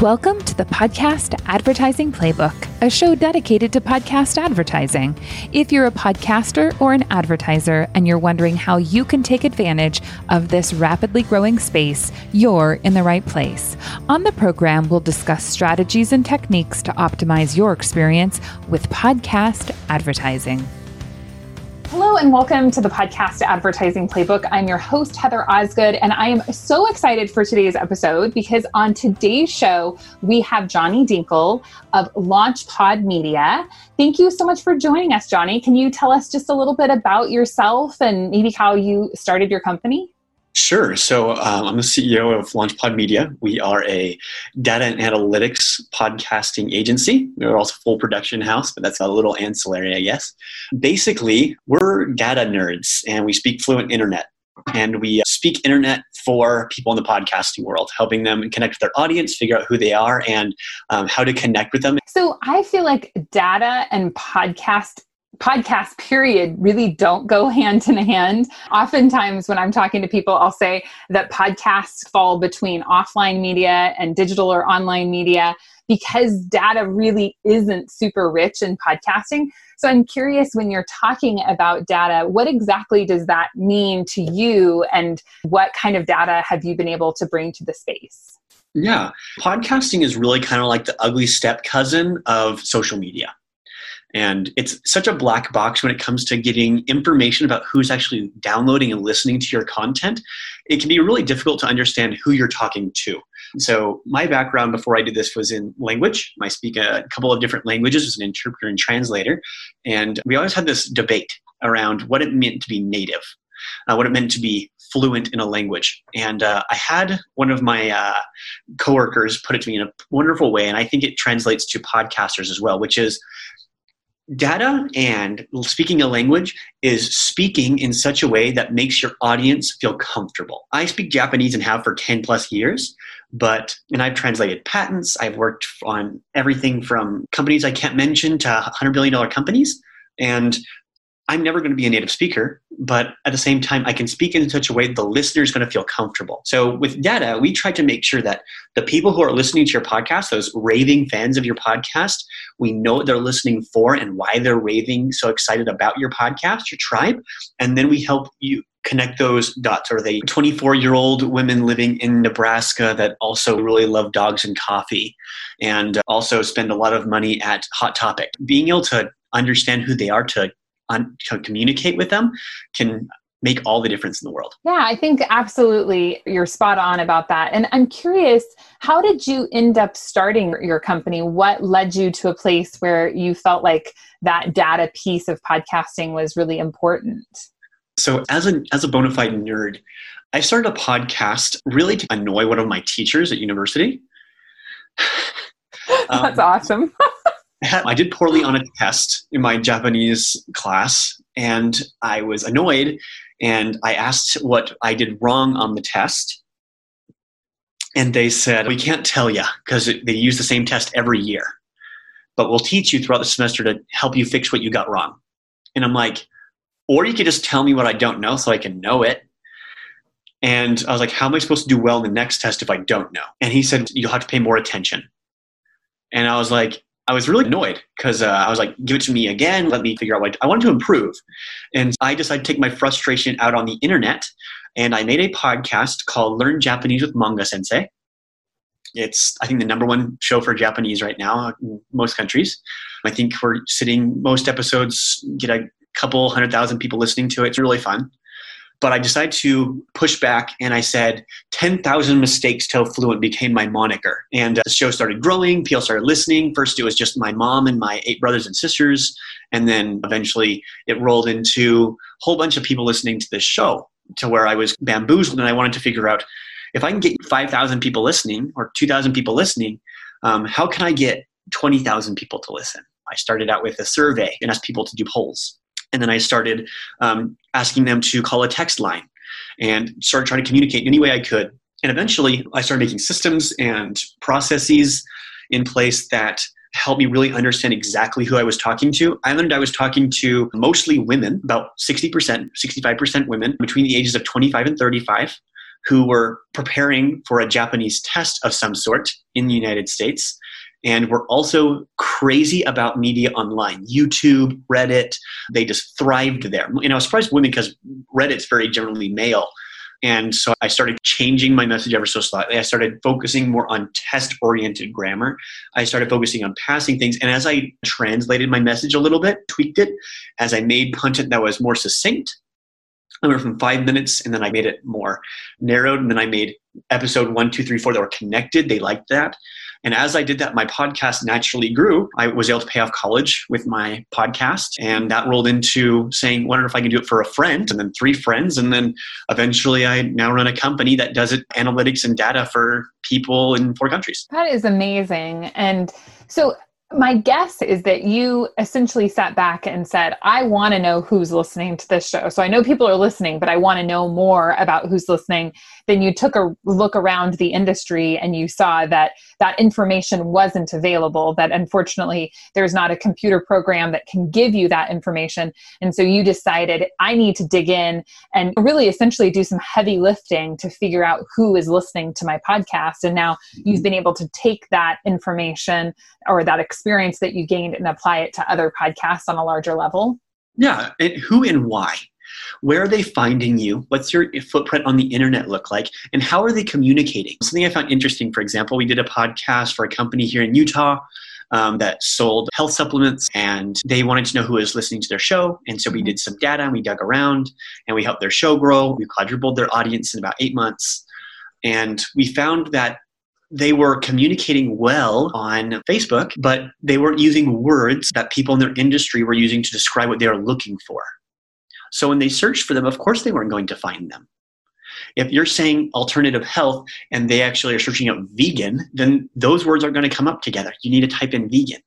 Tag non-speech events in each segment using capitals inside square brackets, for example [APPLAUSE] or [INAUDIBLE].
Welcome to the Podcast Advertising Playbook, a show dedicated to podcast advertising. If you're a podcaster or an advertiser and you're wondering how you can take advantage of this rapidly growing space, you're in the right place. On the program, we'll discuss strategies and techniques to optimize your experience with podcast advertising. Hello and welcome to the podcast Advertising Playbook. I'm your host, Heather Osgood, and I am so excited for today's episode because on today's show, we have Johnny Dinkle of Launch Pod Media. Thank you so much for joining us, Johnny. Can you tell us just a little bit about yourself and maybe how you started your company? Sure. So um, I'm the CEO of LaunchPod Media. We are a data and analytics podcasting agency. We're also full production house, but that's a little ancillary, I guess. Basically, we're data nerds and we speak fluent internet. And we speak internet for people in the podcasting world, helping them connect with their audience, figure out who they are, and um, how to connect with them. So I feel like data and podcast podcast period really don't go [LAUGHS] hand in hand. Oftentimes, when I'm talking to people, I'll say that podcasts fall between offline media and digital or online media because data really isn't super rich in podcasting. So I'm curious when you're talking about data, what exactly does that mean to you and what kind of data have you been able to bring to the space? Yeah, podcasting is really kind of like the ugly step cousin of social media. And it's such a black box when it comes to getting information about who's actually downloading and listening to your content. It can be really difficult to understand who you're talking to. So, my background before I did this was in language. I speak a couple of different languages as an interpreter and translator. And we always had this debate around what it meant to be native, uh, what it meant to be fluent in a language. And uh, I had one of my uh, coworkers put it to me in a wonderful way, and I think it translates to podcasters as well, which is data and speaking a language is speaking in such a way that makes your audience feel comfortable. I speak Japanese and have for 10 plus years, but and I've translated patents, I've worked on everything from companies I can't mention to 100 billion dollar companies and I'm never going to be a native speaker, but at the same time, I can speak in such a way the listener is going to feel comfortable. So with data, we try to make sure that the people who are listening to your podcast, those raving fans of your podcast, we know what they're listening for and why they're raving so excited about your podcast, your tribe. And then we help you connect those dots. Are they 24 year old women living in Nebraska that also really love dogs and coffee and also spend a lot of money at Hot Topic? Being able to understand who they are to on, to communicate with them can make all the difference in the world. Yeah, I think absolutely you're spot on about that. And I'm curious, how did you end up starting your company? What led you to a place where you felt like that data piece of podcasting was really important? So as a as a bona fide nerd, I started a podcast really to annoy one of my teachers at university. [LAUGHS] That's um, awesome. [LAUGHS] [LAUGHS] I did poorly on a test in my Japanese class, and I was annoyed. And I asked what I did wrong on the test. And they said, We can't tell you because they use the same test every year, but we'll teach you throughout the semester to help you fix what you got wrong. And I'm like, Or you could just tell me what I don't know so I can know it. And I was like, How am I supposed to do well in the next test if I don't know? And he said, You'll have to pay more attention. And I was like, I was really annoyed because uh, I was like, give it to me again. Let me figure out what I, I wanted to improve. And I decided to take my frustration out on the internet. And I made a podcast called Learn Japanese with Manga Sensei. It's, I think, the number one show for Japanese right now in most countries. I think we're sitting, most episodes get a couple hundred thousand people listening to it. It's really fun. But I decided to push back and I said, 10,000 mistakes till fluent became my moniker. And uh, the show started growing. People started listening. First, it was just my mom and my eight brothers and sisters. And then eventually it rolled into a whole bunch of people listening to this show to where I was bamboozled and I wanted to figure out if I can get 5,000 people listening or 2,000 people listening, um, how can I get 20,000 people to listen? I started out with a survey and asked people to do polls. And then I started um, asking them to call a text line and started trying to communicate in any way I could. And eventually, I started making systems and processes in place that helped me really understand exactly who I was talking to. I learned I was talking to mostly women, about 60%, 65% women between the ages of 25 and 35 who were preparing for a Japanese test of some sort in the United States and were also crazy about media online youtube reddit they just thrived there and i was surprised women because reddit's very generally male and so I started changing my message ever so slightly. I started focusing more on test oriented grammar. I started focusing on passing things. And as I translated my message a little bit, tweaked it, as I made content that was more succinct, I went from five minutes and then I made it more narrowed. And then I made episode one, two, three, four that were connected. They liked that. And as I did that, my podcast naturally grew. I was able to pay off college with my podcast. And that rolled into saying, wonder if I can do it for a friend and then three friends. And then eventually I now run a company that does it analytics and data for people in four countries. That is amazing. And so my guess is that you essentially sat back and said, I want to know who's listening to this show. So I know people are listening, but I want to know more about who's listening. Then you took a look around the industry and you saw that that information wasn't available, that unfortunately there's not a computer program that can give you that information. And so you decided, I need to dig in and really essentially do some heavy lifting to figure out who is listening to my podcast. And now you've been able to take that information or that experience that you gained and apply it to other podcasts on a larger level? Yeah, and who and why? Where are they finding you? What's your footprint on the internet look like? And how are they communicating? Something I found interesting, for example, we did a podcast for a company here in Utah um, that sold health supplements and they wanted to know who was listening to their show. And so we mm-hmm. did some data and we dug around and we helped their show grow. We quadrupled their audience in about eight months. And we found that they were communicating well on Facebook, but they weren't using words that people in their industry were using to describe what they were looking for. So when they searched for them, of course they weren't going to find them. If you're saying alternative health and they actually are searching out vegan, then those words aren't going to come up together. You need to type in vegan.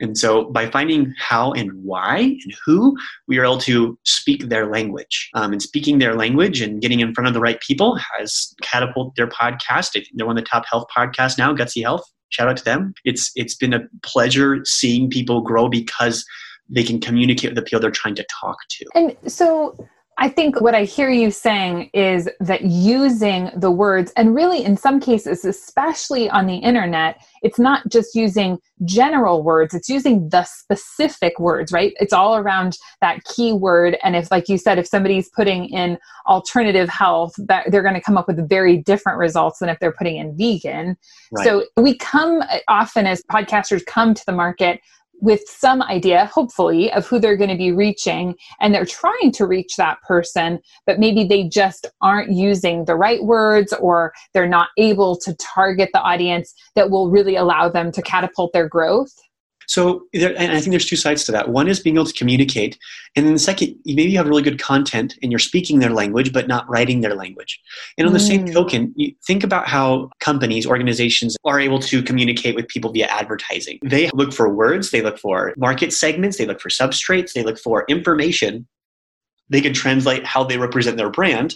And so by finding how and why and who, we are able to speak their language. Um, and speaking their language and getting in front of the right people has catapulted their podcast. They're one of the top health podcasts now, Gutsy Health. Shout out to them. It's it's been a pleasure seeing people grow because they can communicate with the people they're trying to talk to. And so I think what I hear you saying is that using the words, and really in some cases, especially on the internet, it's not just using general words, it's using the specific words, right? It's all around that keyword. And if, like you said, if somebody's putting in alternative health, that they're going to come up with very different results than if they're putting in vegan. Right. So we come uh, often as podcasters come to the market with some idea, hopefully, of who they're going to be reaching, and they're trying to reach that person, but maybe they just aren't using the right words or they're not able to target the audience that will really allow them to catapult their growth. So, there, and I think there's two sides to that. One is being able to communicate, and then the second, maybe you have really good content and you're speaking their language but not writing their language. And on the same mm. token, you think about how companies, organizations are able to communicate with people via advertising. They look for words, they look for market segments, they look for substrates, they look for information. They can translate how they represent their brand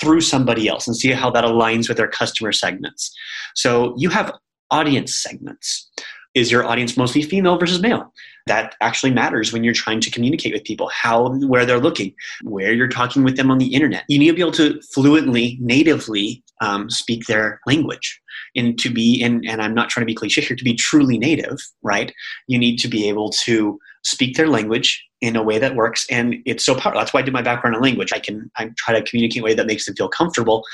through somebody else and see how that aligns with their customer segments. So you have audience segments is your audience mostly female versus male? That actually matters when you're trying to communicate with people how where they're looking where you're talking with them on the internet. You need to be able to fluently natively um, speak their language. And to be and, and i'm not trying to be cliche here to be truly native right? You need to be able to speak their language in a way that works and it's so powerful. That's why i did my background in language. I can i try to communicate in a way that makes them feel comfortable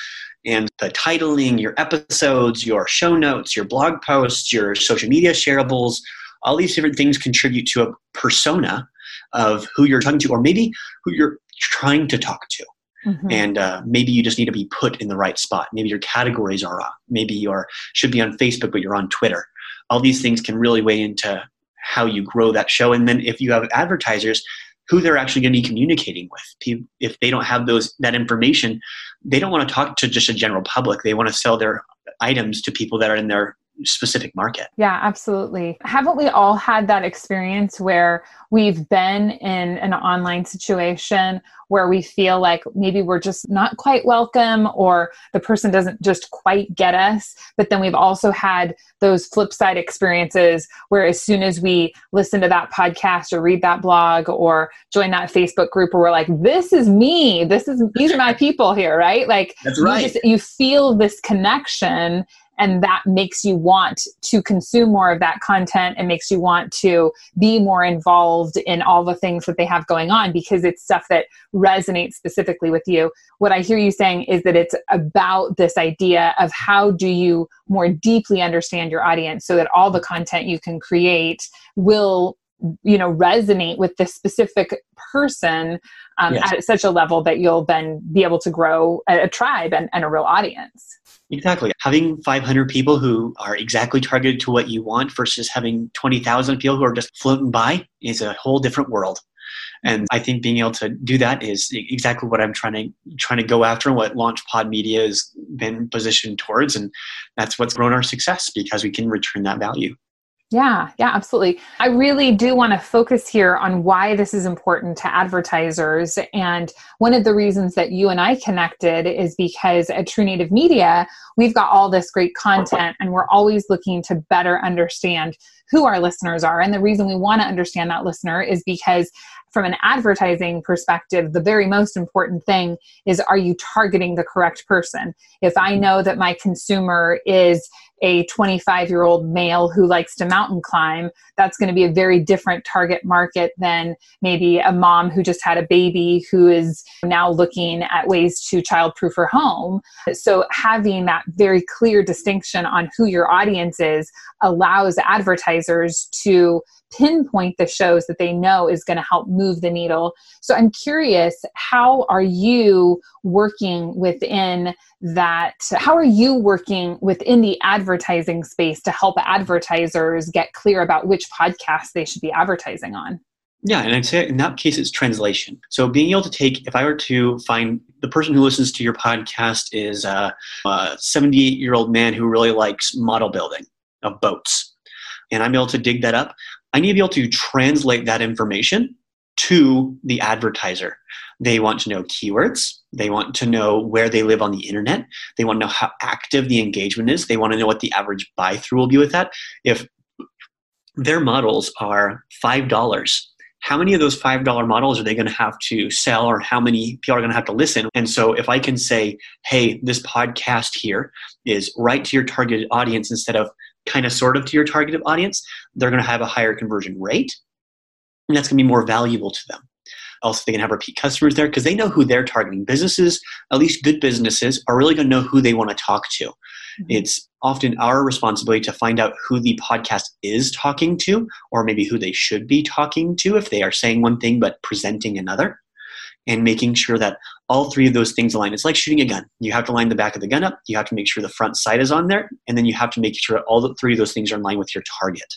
and the titling, your episodes, your show notes, your blog posts, your social media shareables, all these different things contribute to a persona of who you're talking to, or maybe who you're trying to talk to. Mm-hmm. And uh, maybe you just need to be put in the right spot. Maybe your categories are off. Maybe you are should be on Facebook, but you're on Twitter. All these things can really weigh into how you grow that show. And then if you have advertisers, who they're actually going to be communicating with. If they don't have those that information, they don't want to talk to just a general public. They want to sell their items to people that are in their specific market. Yeah, absolutely. Haven't we all had that experience where we've been in an online situation where we feel like maybe we're just not quite welcome or the person doesn't just quite get us? But then we've also had those flip side experiences where as soon as we listen to that podcast or read that blog or join that Facebook group where we're like, this is me, this is these are my [LAUGHS] people here, right? Like That's right. you, just, you feel this connection and that makes you want to consume more of that content and makes you want to be more involved in all the things that they have going on because it's stuff that resonates specifically with you. What i hear you saying is that it's about this idea of how do you more deeply understand your audience so that all the content you can create will you know resonate with this specific person um, yes. at such a level that you'll then be able to grow a, a tribe and, and a real audience Exactly. Having 500 people who are exactly targeted to what you want versus having 20,000 people who are just floating by is a whole different world. And I think being able to do that is exactly what I'm trying to trying to go after and what LaunchPod Media has been positioned towards. And that's what's grown our success because we can return that value. Yeah, yeah, absolutely. I really do want to focus here on why this is important to advertisers. And one of the reasons that you and I connected is because at True Native Media, we've got all this great content and we're always looking to better understand who our listeners are. And the reason we want to understand that listener is because from an advertising perspective, the very most important thing is are you targeting the correct person? If I know that my consumer is a 25 year old male who likes to mountain climb, that's going to be a very different target market than maybe a mom who just had a baby who is now looking at ways to childproof her home. So, having that very clear distinction on who your audience is allows advertisers to pinpoint the shows that they know is going to help move the needle. So I'm curious, how are you working within that? How are you working within the advertising space to help advertisers get clear about which podcasts they should be advertising on? Yeah, and I'd say in that case, it's translation. So being able to take, if I were to find the person who listens to your podcast is a 78 year old man who really likes model building of boats, and I'm able to dig that up, I need to be able to translate that information to the advertiser. They want to know keywords. They want to know where they live on the internet. They want to know how active the engagement is. They want to know what the average buy through will be with that. If their models are $5, how many of those $5 models are they going to have to sell or how many people are going to have to listen? And so if I can say, hey, this podcast here is right to your targeted audience instead of kind of sort of to your targeted audience, they're going to have a higher conversion rate. And that's going to be more valuable to them. Also, they can have repeat customers there because they know who they're targeting. Businesses, at least good businesses, are really going to know who they want to talk to. Mm-hmm. It's often our responsibility to find out who the podcast is talking to, or maybe who they should be talking to if they are saying one thing but presenting another and making sure that all three of those things align. It's like shooting a gun. You have to line the back of the gun up, you have to make sure the front sight is on there, and then you have to make sure all the three of those things are in line with your target.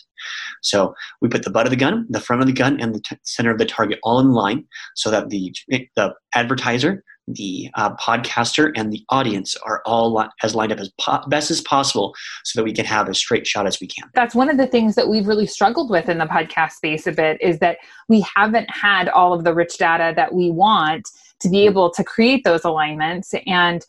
So we put the butt of the gun, the front of the gun, and the t- center of the target all in line so that the, the advertiser, the uh, podcaster, and the audience are all li- as lined up as po- best as possible so that we can have as straight shot as we can. That's one of the things that we've really struggled with in the podcast space a bit is that we haven't had all of the rich data that we want to be able to create those alignments. And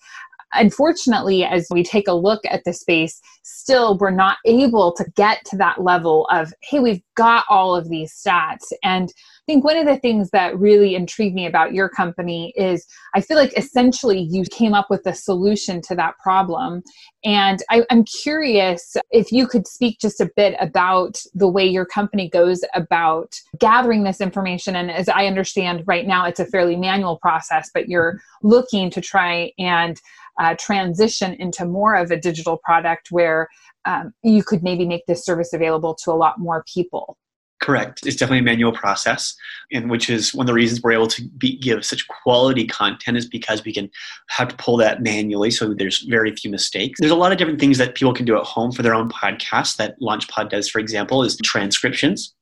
unfortunately, as we take a look at the space, still we're not able to get to that level of, hey, we've got all of these stats. And think one of the things that really intrigued me about your company is I feel like essentially you came up with a solution to that problem. And I, am curious if you could speak just a bit about the way your company goes about gathering this information. And as I understand right now, it's a fairly manual process, but you're looking to try and uh, transition into more of a digital product where um, you could maybe make this service available to a lot more people. Correct. It's definitely a manual process, and which is one of the reasons we're able to be, give such quality content is because we can have to pull that manually, so there's very few mistakes. There's a lot of different things that people can do at home for their own podcast. That LaunchPod does, for example, is transcriptions.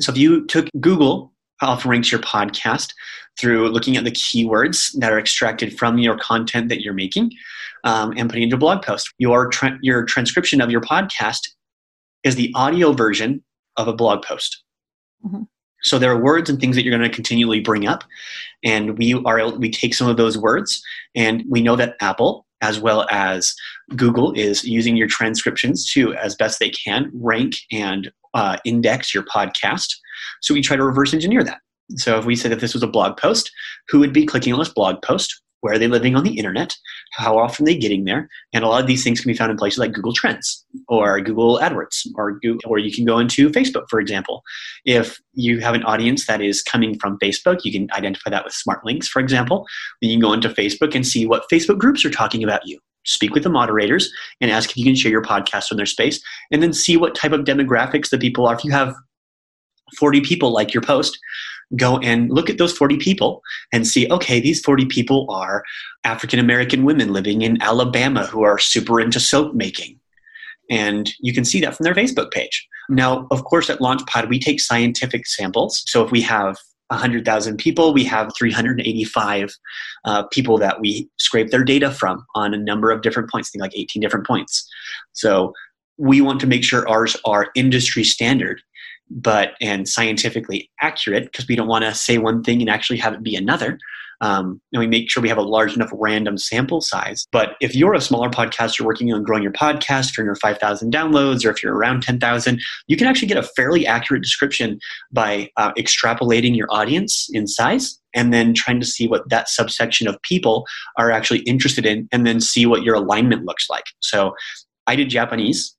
So if you took Google often ranks your podcast through looking at the keywords that are extracted from your content that you're making. um, and putting into a blog post. Your, tra- your transcription of your podcast is the audio version of a blog post. Mm-hmm. So there are words and things that you're going to continually bring up, and we are we take some of those words, and we know that Apple as well as Google is using your transcriptions to, as best they can, rank and uh, index your podcast. So we try to reverse engineer that. So if we said that this was a blog post, who would be clicking on this blog post? Where are they living on the internet? How often are they getting there? And a lot of these things can be found in places like Google Trends or Google AdWords or Google, or you can go into Facebook, for example. If you have an audience that is coming from Facebook, you can identify that with smart links, for example. Then you can go into Facebook and see what Facebook groups are talking about you speak with the moderators and ask if you can share your podcast on their space and then see what type of demographics the people are if you have 40 people like your post go and look at those 40 people and see okay these 40 people are african american women living in alabama who are super into soap making. And you can see that from their facebook page. Now of course at LaunchPod we take scientific samples. So if we have 100,000 people, we have 385 uh, people that we scrape their data from on a number of different points, I think like 18 different points. So we want to make sure ours are industry standard but and scientifically accurate because we don't want to say one thing and actually have it be another. Um, and we make sure we have a large enough random sample size. But if you're a smaller podcast, you're working on growing your podcast, if you're 5,000 downloads, or if you're around 10,000, you can actually get a fairly accurate description by uh, extrapolating your audience in size and then trying to see what that subsection of people are actually interested in, and then see what your alignment looks like. So I did Japanese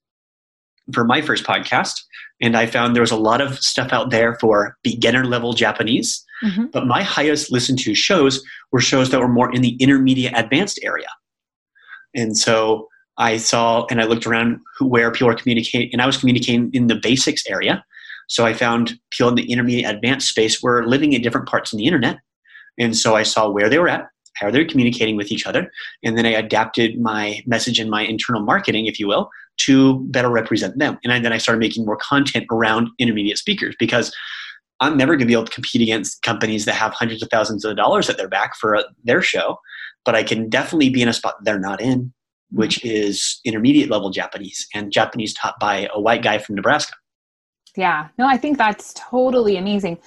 for my first podcast and I found there was a lot of stuff out there for beginner level Japanese. Mm-hmm. But my highest listened to shows were shows that were more in the intermediate advanced area. And so I saw and I looked around where people are communicating, and I was communicating in the basics area. So I found people in the intermediate advanced space were living in different parts of the internet. And so I saw where they were at, how they're communicating with each other. And then I adapted my message and my internal marketing, if you will, to better represent them. And then I started making more content around intermediate speakers because I'm never going to be able to compete against companies that have hundreds of thousands of dollars at their back for a, their show. But I can definitely be in a spot they're not in, which mm-hmm. is intermediate level Japanese and Japanese taught by a white guy from Nebraska. Yeah, no, I think that's totally amazing.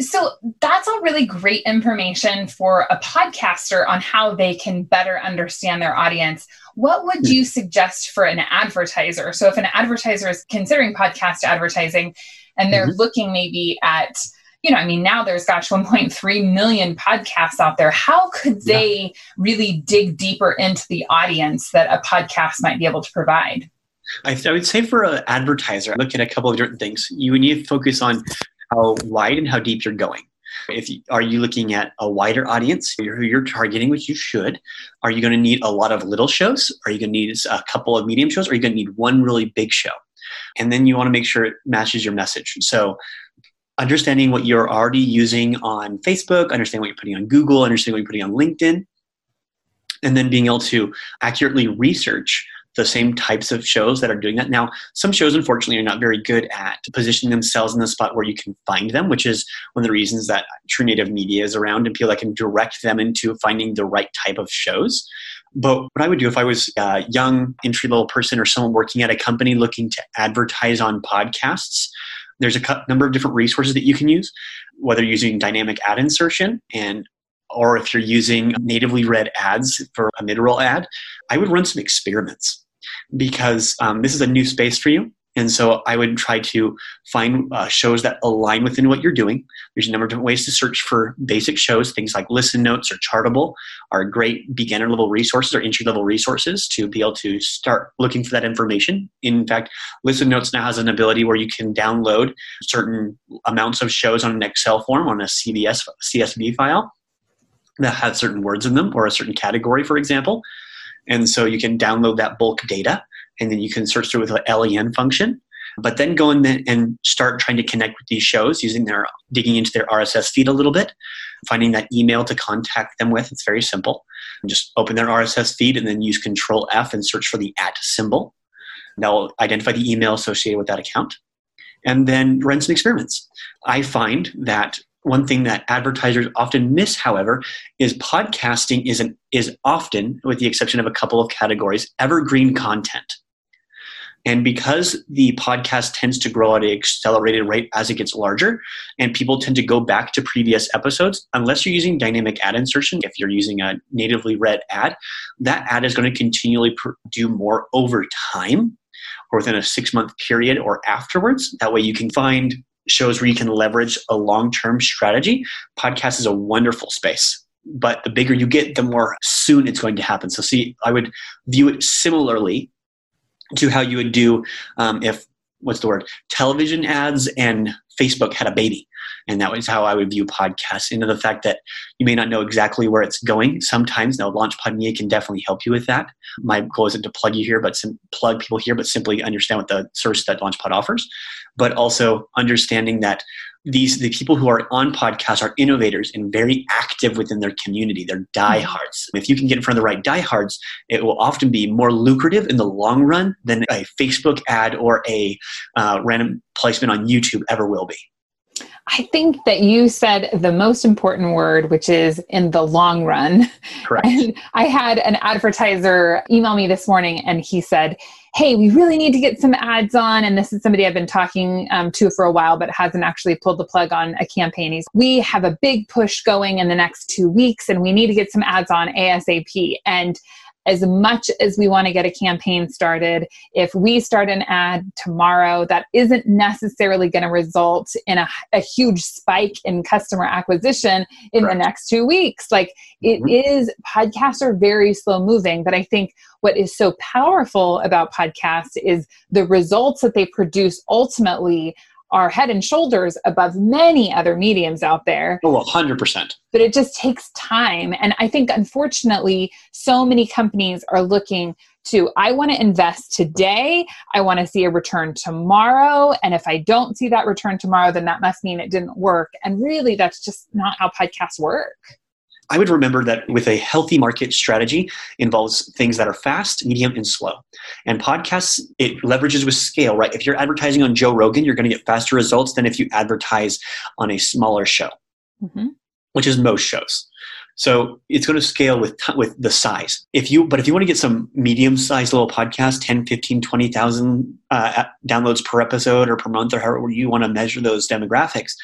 So that's all really great information for a podcaster on how they can better understand their audience. What would you suggest for an advertiser? So if an advertiser is considering podcast advertising and they're mm-hmm. looking maybe at you know, I mean, now there's gosh, [LAUGHS] 1.3 million podcasts out there. How could they yeah. really dig deeper into the audience that a podcast might be able to provide? I, I would say for an advertiser, look at a couple of different things. You need to focus on how wide and how deep you're going. If you, are you looking at a wider audience who you're targeting, which you should, are you going to need a lot of little shows? Are you going to need a couple of medium shows? Or are you going to need one really big show? And then you want to make sure it matches your message. So understanding what you're already using on Facebook, understanding what you're putting on Google, understanding what you're putting on LinkedIn, and then being able to accurately research the same types of shows that are doing that. Now, some shows, unfortunately, are not very good at positioning themselves in the spot where you can find them, which is one of the reasons that True Native Media is around and people that can direct them into finding the right type of shows. But what I would do if I was a young entry level person or someone working at a company looking to advertise on podcasts, there's a number of different resources that you can use, whether using dynamic ad insertion and or if you're using natively read ads for a mid-roll ad, I would run some experiments because um, this is a new space for you. And so I would try to find uh, shows that align within what you're doing. There's a number of different ways to search for basic shows. Things like Listen Notes or Chartable are great beginner level resources or entry level resources to be able to start looking for that information. In fact, Listen Notes now has an ability where you can download certain amounts of shows on an Excel form on a CSV file that has certain words in them or a certain category, for example. And so you can download that bulk data and then you can search through with an LEN function. But then go in and start trying to connect with these shows using their digging into their RSS feed a little bit, finding that email to contact them with. It's very simple. Just open their RSS feed and then use Control F and search for the at symbol. That'll identify the email associated with that account. And then run some experiments. I find that one thing that advertisers often miss, however, is podcasting is an, is often, with the exception of a couple of categories, evergreen content. And because the podcast tends to grow at an accelerated rate as it gets larger, and people tend to go back to previous episodes, unless you're using dynamic ad insertion, if you're using a natively read ad, that ad is going to continually do more over time or within a six month period or afterwards. That way you can find shows where you can leverage a long term strategy. Podcast is a wonderful space. But the bigger you get, the more soon it's going to happen. So, see, I would view it similarly to how you would do um, if what's the word television ads and facebook had a baby. And that was how i would view podcasts. Into the fact that you may not know exactly where it's going. Sometimes now LaunchPod me can definitely help you with that. My goal isn't to plug you here but sim- plug people here but simply understand what the service that LaunchPod offers. But also understanding that these the people who are on podcasts are innovators and very active within their community. They're diehards. If you can get in front of the right diehards, it will often be more lucrative in the long run than a Facebook ad or a uh, random placement on YouTube ever will be. I think that you said the most important word, which is in the long run. Correct. And I had an advertiser email me this morning and he said, Hey, we really need to get some ads on. And this is somebody I've been talking um, to for a while, but hasn't actually pulled the plug on a campaign. He's, we have a big push going in the next two weeks and we need to get some ads on ASAP. And as much as we want to get a campaign started, if we start an ad tomorrow, that isn't necessarily going to result in a, a, huge spike in customer acquisition in Correct. the next two weeks. Like it mm-hmm. is, podcasts are very slow moving, but I think what is so powerful about podcasts is the results that they produce ultimately are head and shoulders above many other mediums out there. Oh, 100%. But it just takes time. And I think, unfortunately, so many companies are looking to, I want to invest today. I want to see a return tomorrow. And if I don't see that return tomorrow, then that must mean it didn't work. And really, that's just not how podcasts work. I would remember that with a healthy market strategy involves things that are fast, medium, and slow. And podcasts, it leverages with scale, right? If you're advertising on Joe Rogan, you're going to get faster results than if you advertise on a smaller show, mm-hmm. which is most shows. So it's going to scale with with the size. If you but if you want to get some medium sized little podcast, 10, 15, 20,000 uh, downloads per episode or per month or however you want to measure those demographics,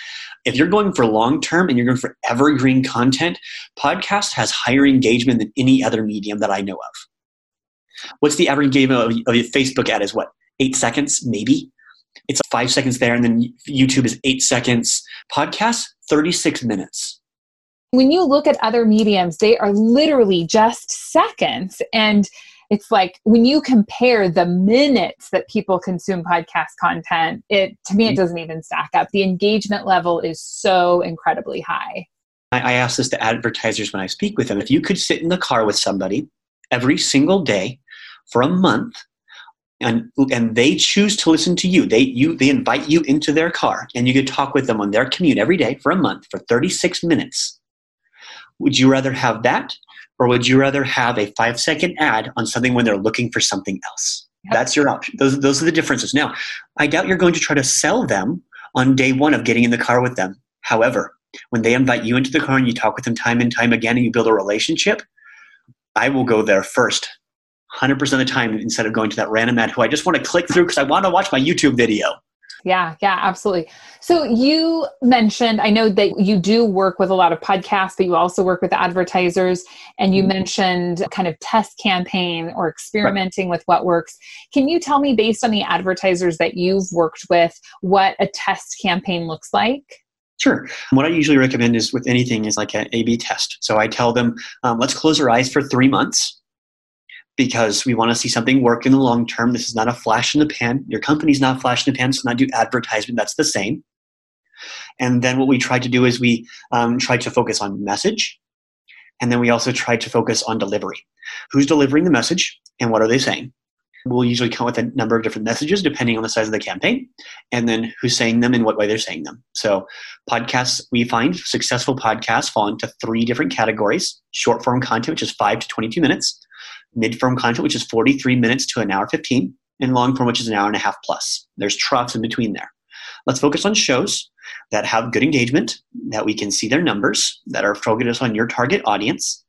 if you're going for long term and you're going for evergreen content, podcast has higher engagement than any other medium that I know of. What's the average engagement of, of a Facebook ad is what? 8 seconds maybe? It's 5 seconds there and then YouTube is 8 seconds. Podcast 36 minutes when you look at other mediums, they are literally just seconds. And it's like when you compare the minutes that people consume podcast content, it to me it mm-hmm. doesn't even stack up. The engagement level is so incredibly high. I ask this to advertisers when I speak with them. If you could sit in the car with somebody every single day for a month and and they choose to listen to you they you they invite you into their car and you could talk with them on their commute every day for a month for 36 minutes would you rather have that or would you rather have a five second ad on something when they're looking for something else? Yep. That's your option. Those, those are the differences. Now, I doubt you're going to try to sell them on day one of getting in the car with them. However, when they invite you into the car and you talk with them time and time again and you build a relationship, I will go there first 100% of the time instead of going to that random ad who I just want to click through because I want to watch my YouTube video. Yeah, yeah, absolutely. So you mentioned, I know that you do work with a lot of podcasts, but you also work with advertisers, and you mm-hmm. mentioned kind of test campaign or experimenting right. with what works. Can you tell me, based on the advertisers that you've worked with, what a test campaign looks like? Sure. What I usually recommend is with anything is like an A B test. So I tell them, um, let's close our eyes for three months because we want to see something work in the long term. This is not a flash in the pan. Your company's not flash in the pan, so not do advertisement. That's the same. And then what we try to do is we um, try to focus on message, and then we also try to focus on delivery. Who's delivering the message, and what are they saying? We'll usually come with a number of different messages depending on the size of the campaign, and then who's saying them and what way they're saying them. So, podcasts, we find successful podcasts fall into three different categories short form content, which is five to 22 minutes, mid form content, which is 43 minutes to an hour 15, and long form, which is an hour and a half plus. There's troughs in between there. let's focus on shows that have good engagement, that we can see their numbers, that are focused on your target audience.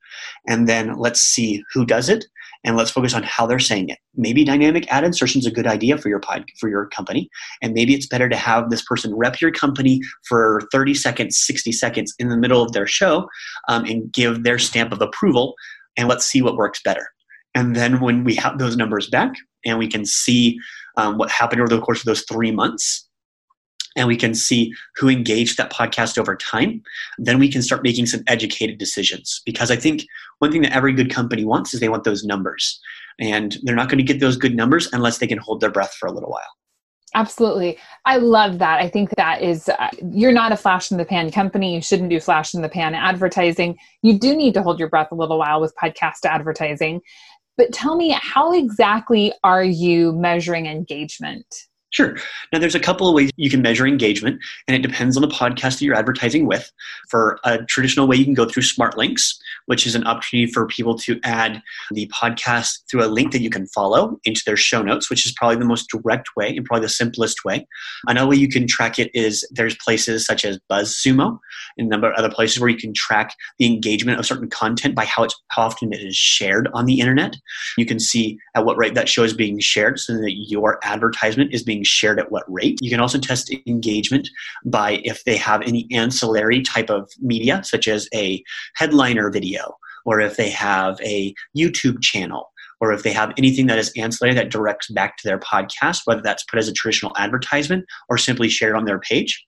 And then let's see who does it and let's focus on how they're saying it. Maybe dynamic ad insertion is a good idea for your pod, for your company, and maybe it's better to have this person rep your company for 30 seconds, 60 seconds in the middle of their show, um, and give their stamp of approval. And let's see what works better. And then when we have those numbers back, and we can see um, what happened over the course of those three months, and we can see who engaged that podcast over time, then we can start making some educated decisions. Because I think one thing that every good company wants is they want those numbers. And they're not going to get those good numbers unless they can hold their breath for a little while. Absolutely. I love that. I think that is, uh, you're not a flash in the pan company. You shouldn't do flash in the pan advertising. You do need to hold your breath a little while with podcast advertising. But tell me, how exactly are you measuring engagement? Sure. Now, there's a couple of ways you can measure engagement, and it depends on the podcast that you're advertising with. For a traditional way, you can go through smart links, which is an opportunity for people to add the podcast through a link that you can follow into their show notes, which is probably the most direct way and probably the simplest way. Another way you can track it is there's places such as BuzzSumo and a number of other places where you can track the engagement of certain content by how, it's, how often it is shared on the internet. You can see at what rate that show is being shared so that your advertisement is being being shared at what rate. You can also test engagement by if they have any ancillary type of media, such as a headliner video, or if they have a YouTube channel, or if they have anything that is ancillary that directs back to their podcast, whether that's put as a traditional advertisement or simply shared on their page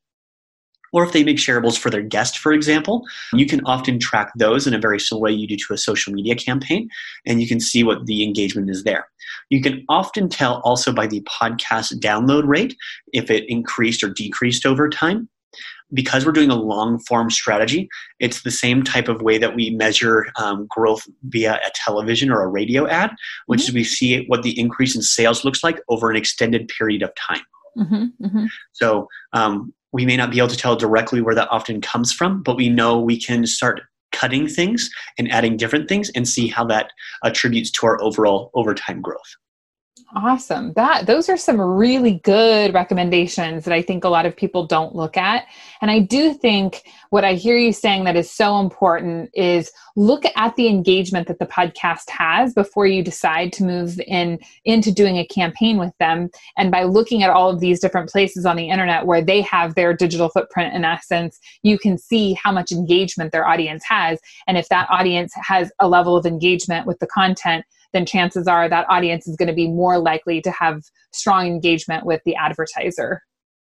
or if they make shareables for their guest, for example, you can often track those in a very similar way you do to a social media campaign, and you can see what the engagement is there. You can often tell also by the podcast download rate if it increased or decreased over time because we're doing a long form strategy, it's the same type of way that we measure um, growth via a television or a radio ad, which mm-hmm. is we see what the increase in sales looks like over an extended period of time. Mm-hmm, mm-hmm. So um, we may not be able to tell directly where that often comes from, but we know we can start cutting things and adding different things and see how that attributes to our overall overtime growth. Awesome. That those are some really good recommendations that I think a lot of people don't look at. And I do think what I hear you saying that is so important is look at the engagement that the podcast has before you decide to move in into doing a campaign with them. And by looking at all of these different places on the internet where they have their digital footprint in essence, you can see how much engagement their audience has. And if that audience has a level of engagement with the content then chances are that audience is going to be more likely to have strong engagement with the advertiser.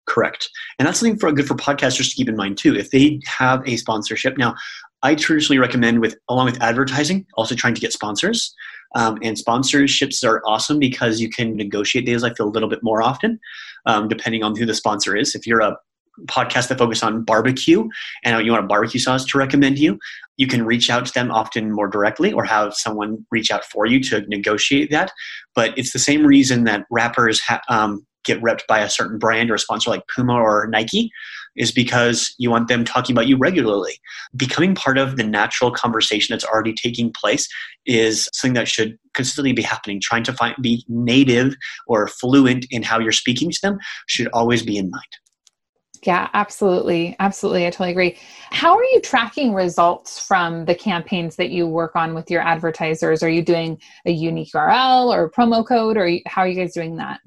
Correct. And that's something for good for podcasters to keep in mind too. If they have a sponsorship, now I traditionally recommend with along with advertising, also trying to get sponsors. Um, and sponsorships are awesome because you can negotiate deals. I feel a little bit more often, um, depending on who the sponsor is. If you're a podcast that focus on barbecue and you want a barbecue sauce to recommend you, you can reach out to them often more directly or have someone reach out for you to negotiate that. But it's the same reason that rappers ha- um, get repped by a certain brand or a sponsor like Puma or Nike is because you want them talking about you regularly. Becoming part of the natural conversation that's already taking place is something that should consistently be happening. Trying to find be native or fluent in how you're speaking to them should always be in mind. Yeah, absolutely. Absolutely. I totally agree. How are you tracking results from the campaigns that you work on with your advertisers? Are you doing a unique URL or promo code, or how are you guys doing that?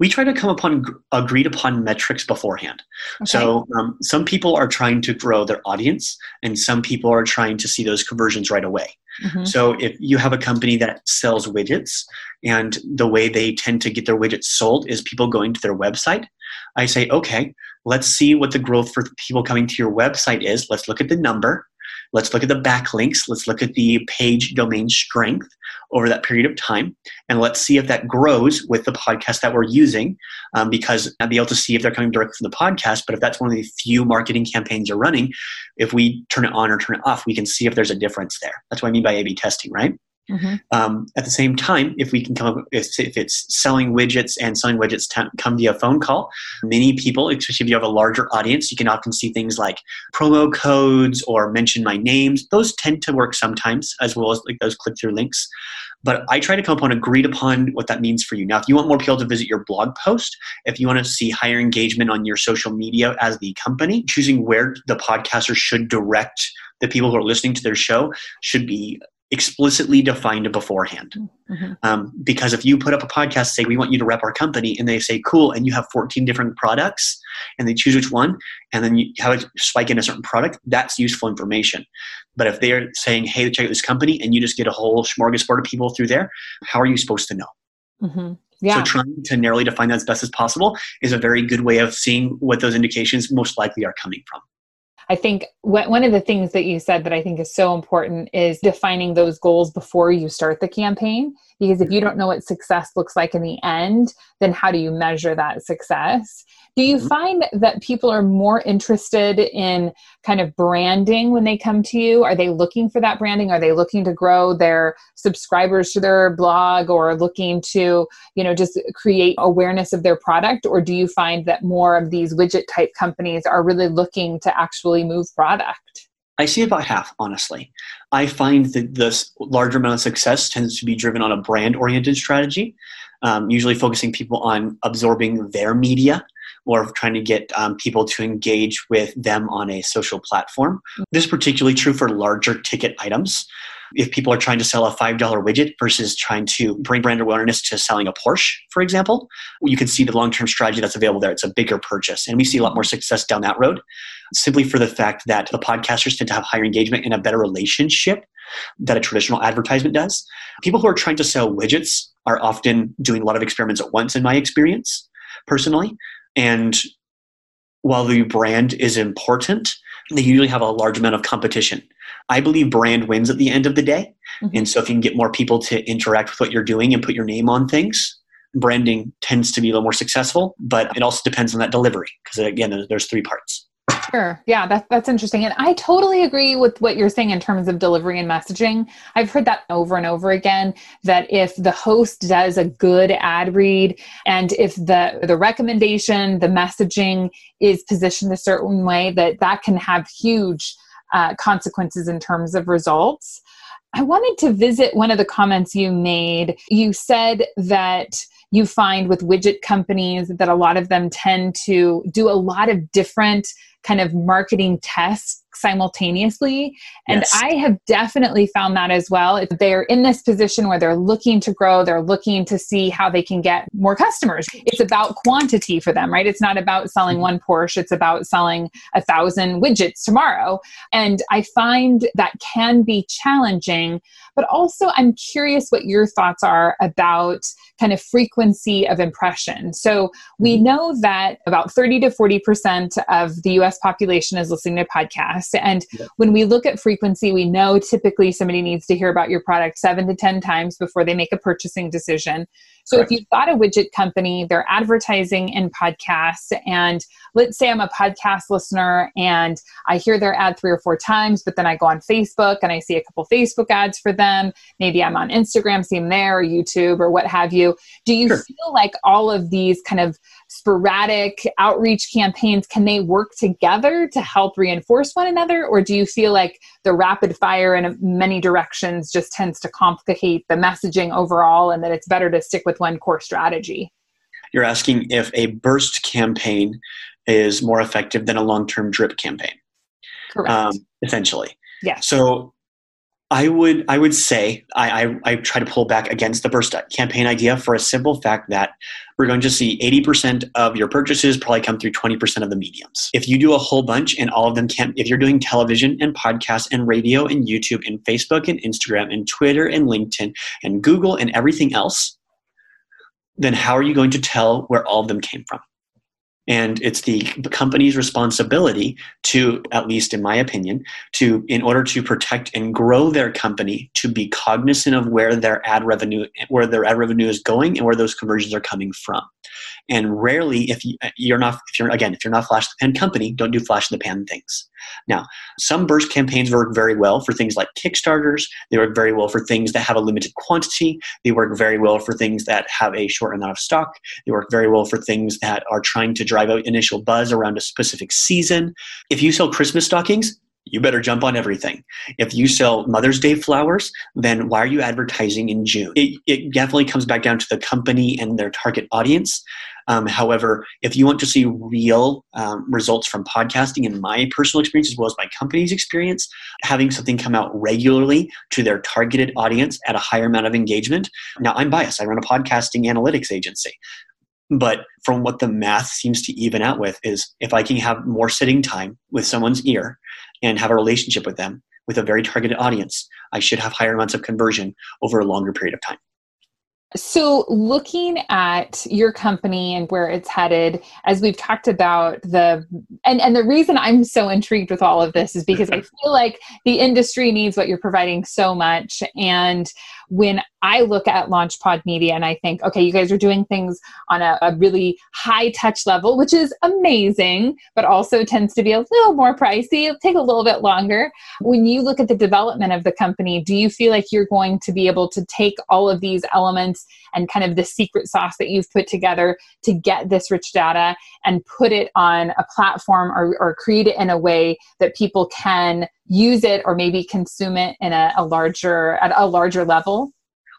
We try to come upon agreed upon metrics beforehand. Okay. So um, some people are trying to grow their audience, and some people are trying to see those conversions right away. Mm-hmm. So if you have a company that sells widgets, and the way they tend to get their widgets sold is people going to their website, I say, okay, let's see what the growth for people coming to your website is. Let's look at the number. Let's look at the backlinks. Let's look at the page domain strength over that period of time. And let's see if that grows with the podcast that we're using. Um, because I'll be able to see if they're coming directly from the podcast. But if that's one of the few marketing campaigns you're running, if we turn it on or turn it off, we can see if there's a difference there. That's what I mean by A B testing, right? Mm-hmm. Um, at the same time, if we can come up, if, if it's selling widgets and selling widgets t- come via phone call, many people, especially if you have a larger audience, you can often see things like promo codes or mention my names. Those tend to work sometimes, as well as like those click through links. But I try to come up agreed upon what that means for you. Now, if you want more people to visit your blog post, if you want to see higher engagement on your social media as the company, choosing where the podcaster should direct the people who are listening to their show should be explicitly defined beforehand. Mm-hmm. Um, because if you put up a podcast, say, we want you to rep our company, and they say, cool, and you have 14 different products, and they choose which one, and then you have a spike in a certain product, that's useful information. But if they're saying, hey, check out this company, and you just get a whole smorgasbord of people through there, how are you supposed to know? Mm-hmm. Yeah. So trying to narrowly define that as best as possible is a very good way of seeing what those indications most likely are coming from. I think one of the things that you said that I think is so important is defining those goals before you start the campaign. Because if you don't know what success looks like in the end, then how do you measure that success? Do you mm-hmm. find that people are more interested in kind of branding when they come to you? Are they looking for that branding? Are they looking to grow their subscribers to their blog or looking to, you know, just create awareness of their product? Or do you find that more of these widget type companies are really looking to actually move product? I see about half, honestly. I find that this larger amount of success tends to be driven on a brand oriented strategy, um, usually focusing people on absorbing their media or trying to get um, people to engage with them on a social platform. This is particularly true for larger ticket items. If people are trying to sell a $5 widget versus trying to bring brand awareness to selling a Porsche, for example, you can see the long term strategy that's available there. It's a bigger purchase. And we see a lot more success down that road simply for the fact that the podcasters tend to have higher engagement and a better relationship that a traditional advertisement does. People who are trying to sell widgets are often doing a lot of experiments at once, in my experience, personally. And while the brand is important, they usually have a large amount of competition. I believe brand wins at the end of the day. Mm-hmm. And so if you can get more people to interact with what you're doing and put your name on things, branding tends to be a little more successful, but it also depends on that delivery because again, there's three parts. Sure. Yeah, that, that's interesting. And I totally agree with what you're saying in terms of delivery and messaging. I've heard that over and over again that if the host does a good ad read and if the, the recommendation, the messaging is positioned a certain way, that that can have huge uh, consequences in terms of results. I wanted to visit one of the comments you made. You said that you find with widget companies that a lot of them tend to do a lot of different kind of marketing tests simultaneously. And yes. I have definitely found that as well. If they're in this position where they're looking to grow, they're looking to see how they can get more customers. It's about quantity for them, right? It's not about selling mm-hmm. one Porsche, it's about selling a thousand widgets tomorrow. And I find that can be challenging, but also I'm curious what your thoughts are about kind of frequency of impression. So we mm-hmm. know that about 30 to 40% of the US population is listening to podcasts. And yeah. when we look at frequency, we know typically somebody needs to hear about your product seven to 10 times before they make a purchasing decision. So Correct. if you've got a widget company, they're advertising in podcasts, and let's say I'm a podcast listener and I hear their ad three or four times, but then I go on Facebook and I see a couple Facebook ads for them. Maybe I'm on Instagram, see them there, or YouTube, or what have you. Do you sure. feel like all of these kind of sporadic outreach campaigns can they work together to help reinforce one another or do you feel like the rapid fire in many directions just tends to complicate the messaging overall and that it's better to stick with one core strategy. You're asking if a burst campaign is more effective than a long-term drip campaign. Correct. Um, essentially. Yeah so I would I would say I, I, I, try to pull back against the burst campaign idea for a simple fact that we're going to see 80% of your purchases probably come through 20% of the mediums. If you do a whole bunch and all of them can't, if you're doing television and podcasts and radio and YouTube and Facebook and Instagram and Twitter and LinkedIn and Google and everything else, then how are you going to tell where all of them came from? And it's the company's responsibility to at least in my opinion to in order to protect and grow their company to be cognizant of where their ad revenue where their ad revenue is going and where those conversions are coming from And rarely, if you, uh, you're not, if you're again, if you're not flash in the pan company, don't do flash in the pan things. Now, some burst campaigns work very well for things like Kickstarters. They work very well for things that have a limited quantity. They work very well for things that have a short amount of stock. They work very well for things that are trying to drive out initial buzz around a specific season. If you sell Christmas stockings, you better jump on everything. If you sell Mother's Day flowers, then why are you advertising in June? It, it definitely comes back down to the company and their target audience. Um, however, if you want to see real um, results from podcasting, in my personal experience as well as my company's experience, having something come out regularly to their targeted audience at a higher amount of engagement. Now, I'm biased. I run a podcasting analytics agency. But from what the math seems to even out with is if I can have more sitting time with someone's ear and have a relationship with them with a very targeted audience, I should have higher amounts of conversion over a longer period of time. So, looking at your company and where it's headed, as we've talked about the and and the reason I'm so intrigued with all of this is because I [LAUGHS] feel like the industry needs what you're providing so much, and when I look at LaunchPod Media and I think, okay, you guys are doing things on a, a, really high touch level, which is amazing, but also tends to be a little more pricey. It'll take a little bit longer. When you look at the development of the company, do you feel like you're going to be able to take all of these elements and kind of the secret sauce that you've put together to get this rich data and put it on a platform or, or create it in a way that people can use it or maybe consume it in a, a larger at a larger level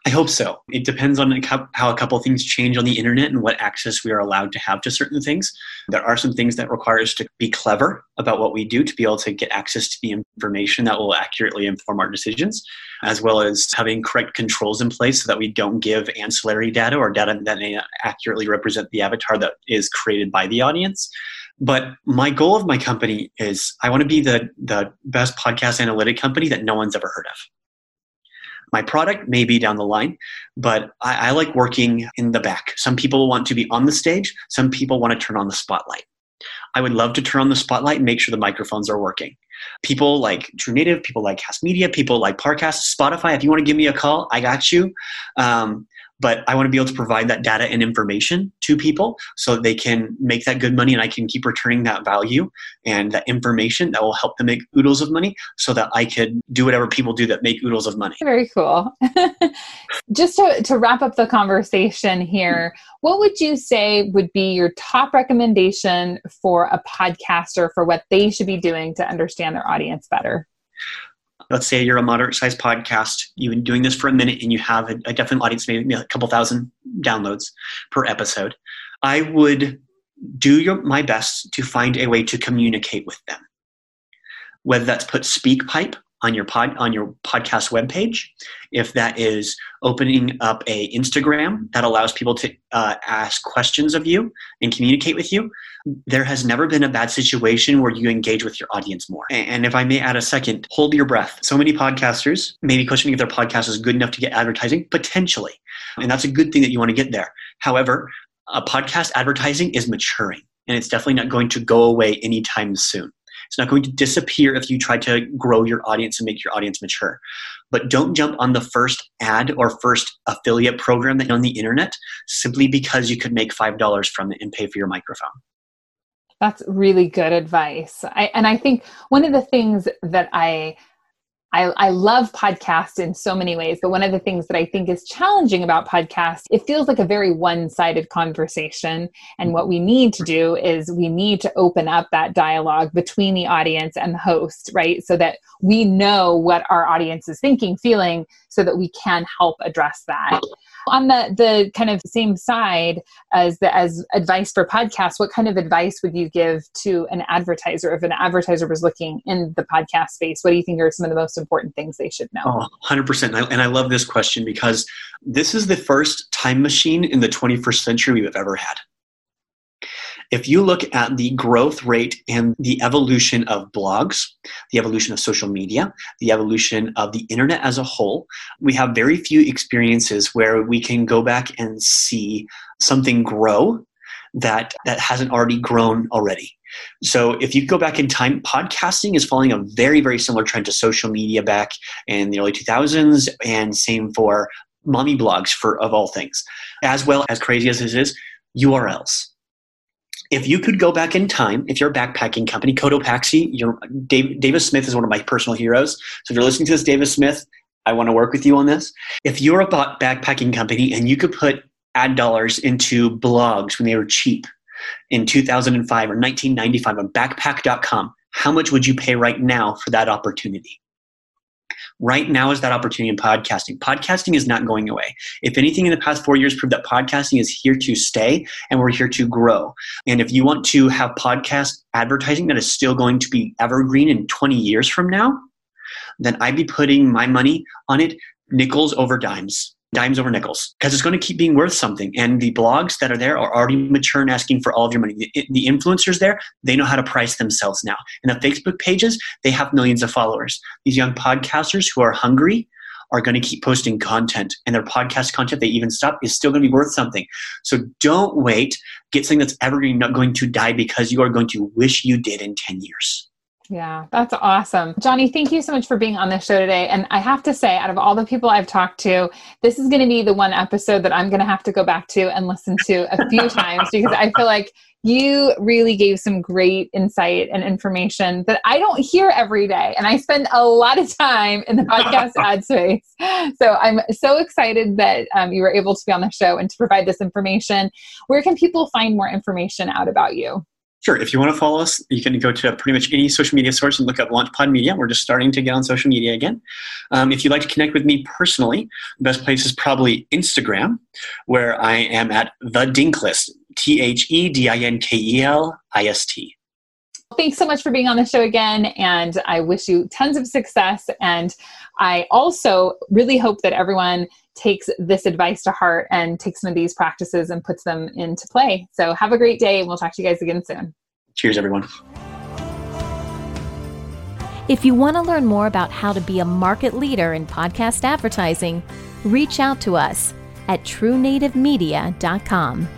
I hope so. It depends on how a couple things change on the internet and what access we are allowed to have to certain things. There are some things that require us to be clever about what we do to be able to get access to the information that will accurately inform our decisions, as well as having correct controls in place so that we don't give ancillary data or data that may accurately represent the avatar that is created by the audience. But my goal of my company is I want to be the, the best podcast analytic company that no one's ever heard of my product may be down the line, but I, I like working in the back. Some people want to be on the stage, some people want to turn on the spotlight. I would love to turn on the spotlight and make sure the microphones are working. People like True Native, people like Kast Media, people like Parcast, Spotify. If you want to give me a call, I got you. Um, but I want to be able to provide that data and information to people so they can make that good money and I can keep returning that value and that information that will help them make oodles of money so that I could do whatever people do that make oodles of money. Very cool. [LAUGHS] Just to, to wrap up the conversation here, what would you say would be your top recommendation for a podcaster for what they should be doing to understand their audience better? Let's say you're a moderate sized podcast, you've been doing this for a minute and you have a, a definite audience, maybe a couple thousand downloads per episode, I would do your, my best to find a way to communicate with them. Whether that's put SpeakPipe on your pod on your podcast webpage, if that is opening up a Instagram that allows people to uh, ask questions of you and communicate with you, there has never been a bad situation where you engage with your audience more. And if I may add a second, hold your breath. So many podcasters may be questioning if their podcast is good enough to get advertising, potentially. And that's a good thing that you want to get there. However, a podcast advertising is maturing and it's definitely not going to go away anytime soon. It's not going to disappear if you try to grow your audience and make your audience mature. But don't jump on the first ad or first affiliate program that on the internet simply because you could make $5 from it and pay for your microphone. That's really good advice. I, and I think one of the things that I I, I love podcasts in so many ways, but one of the things that I think is challenging about podcasts, it feels like a very one sided conversation. And what we need to do is we need to open up that dialogue between the audience and the host, right? So that we know what our audience is thinking, feeling, so that we can help address that on the the kind of same side as the as advice for podcasts what kind of advice would you give to an advertiser if an advertiser was looking in the podcast space? What do you think are some of the most important things they should know? Oh, 100% and i love this question because this is the first time machine in the 21st century we've ever had if you look at the growth rate and the evolution of blogs, the evolution of social media, the evolution of the internet as a whole, we have very few experiences where we can go back and see something grow that that hasn't already grown already. So if you go back in time, podcasting is following a very, very similar trend to social media back in the early 2000s, and same for mommy blogs for of all things. As well as crazy as this is, URLs. If you could go back in time, if you're a backpacking company, Cotopaxi, you're, Dave, Davis Smith is one of my personal heroes. So if you're listening to this, Davis Smith, I want to work with you on this. If you're a backpacking company and you could put ad dollars into blogs when they were cheap in 2005 or 1995 on backpack.com, how much would you pay right now for that opportunity? Right now is that opportunity in podcasting. Podcasting is not going away. If anything in the past four years proved that podcasting is here to stay and we're here to grow. And if you want to have podcast advertising that is still going to be evergreen in 20 years from now, then I'd be putting my money on it nickels over dimes dimes over nickels because it's going to keep being worth something. And the blogs that are there are already mature and asking for all of your money. The, the, influencers there, they know how to price themselves now. And the Facebook pages, they have millions of followers. These young podcasters who are hungry are going to keep posting content and their podcast content they even stop is still going to be worth something so don't wait get something that's ever not going to die because you are going to wish you did in 10 years yeah, that's awesome. Johnny, thank you so much for being on the show today. And I have to say, out of all the people I've talked to, this is going to be the one episode that I'm going to have to go back to and listen to a few [LAUGHS] times because I feel like you really gave some great insight and information that I don't hear every day. And I spend a lot of time in the podcast [LAUGHS] ad space. So I'm so excited that um, you were able to be on the show and to provide this information. Where can people find more information out about you? Sure. If you want to follow us, you can go to pretty much any social media source and look up LaunchPod Media. We're just starting to get on social media again. Um, if you'd like to connect with me personally, the best place is probably Instagram, where I am at the Dinkelist, T H E D I N K E L I S T. Thanks so much for being on the show again, and I wish you tons of success. And I also really hope that everyone takes this advice to heart and takes some of these practices and puts them into play. So have a great day, and we'll talk to you guys again soon. Cheers, everyone. If you want to learn more about how to be a market leader in podcast advertising, reach out to us at truenativemedia.com.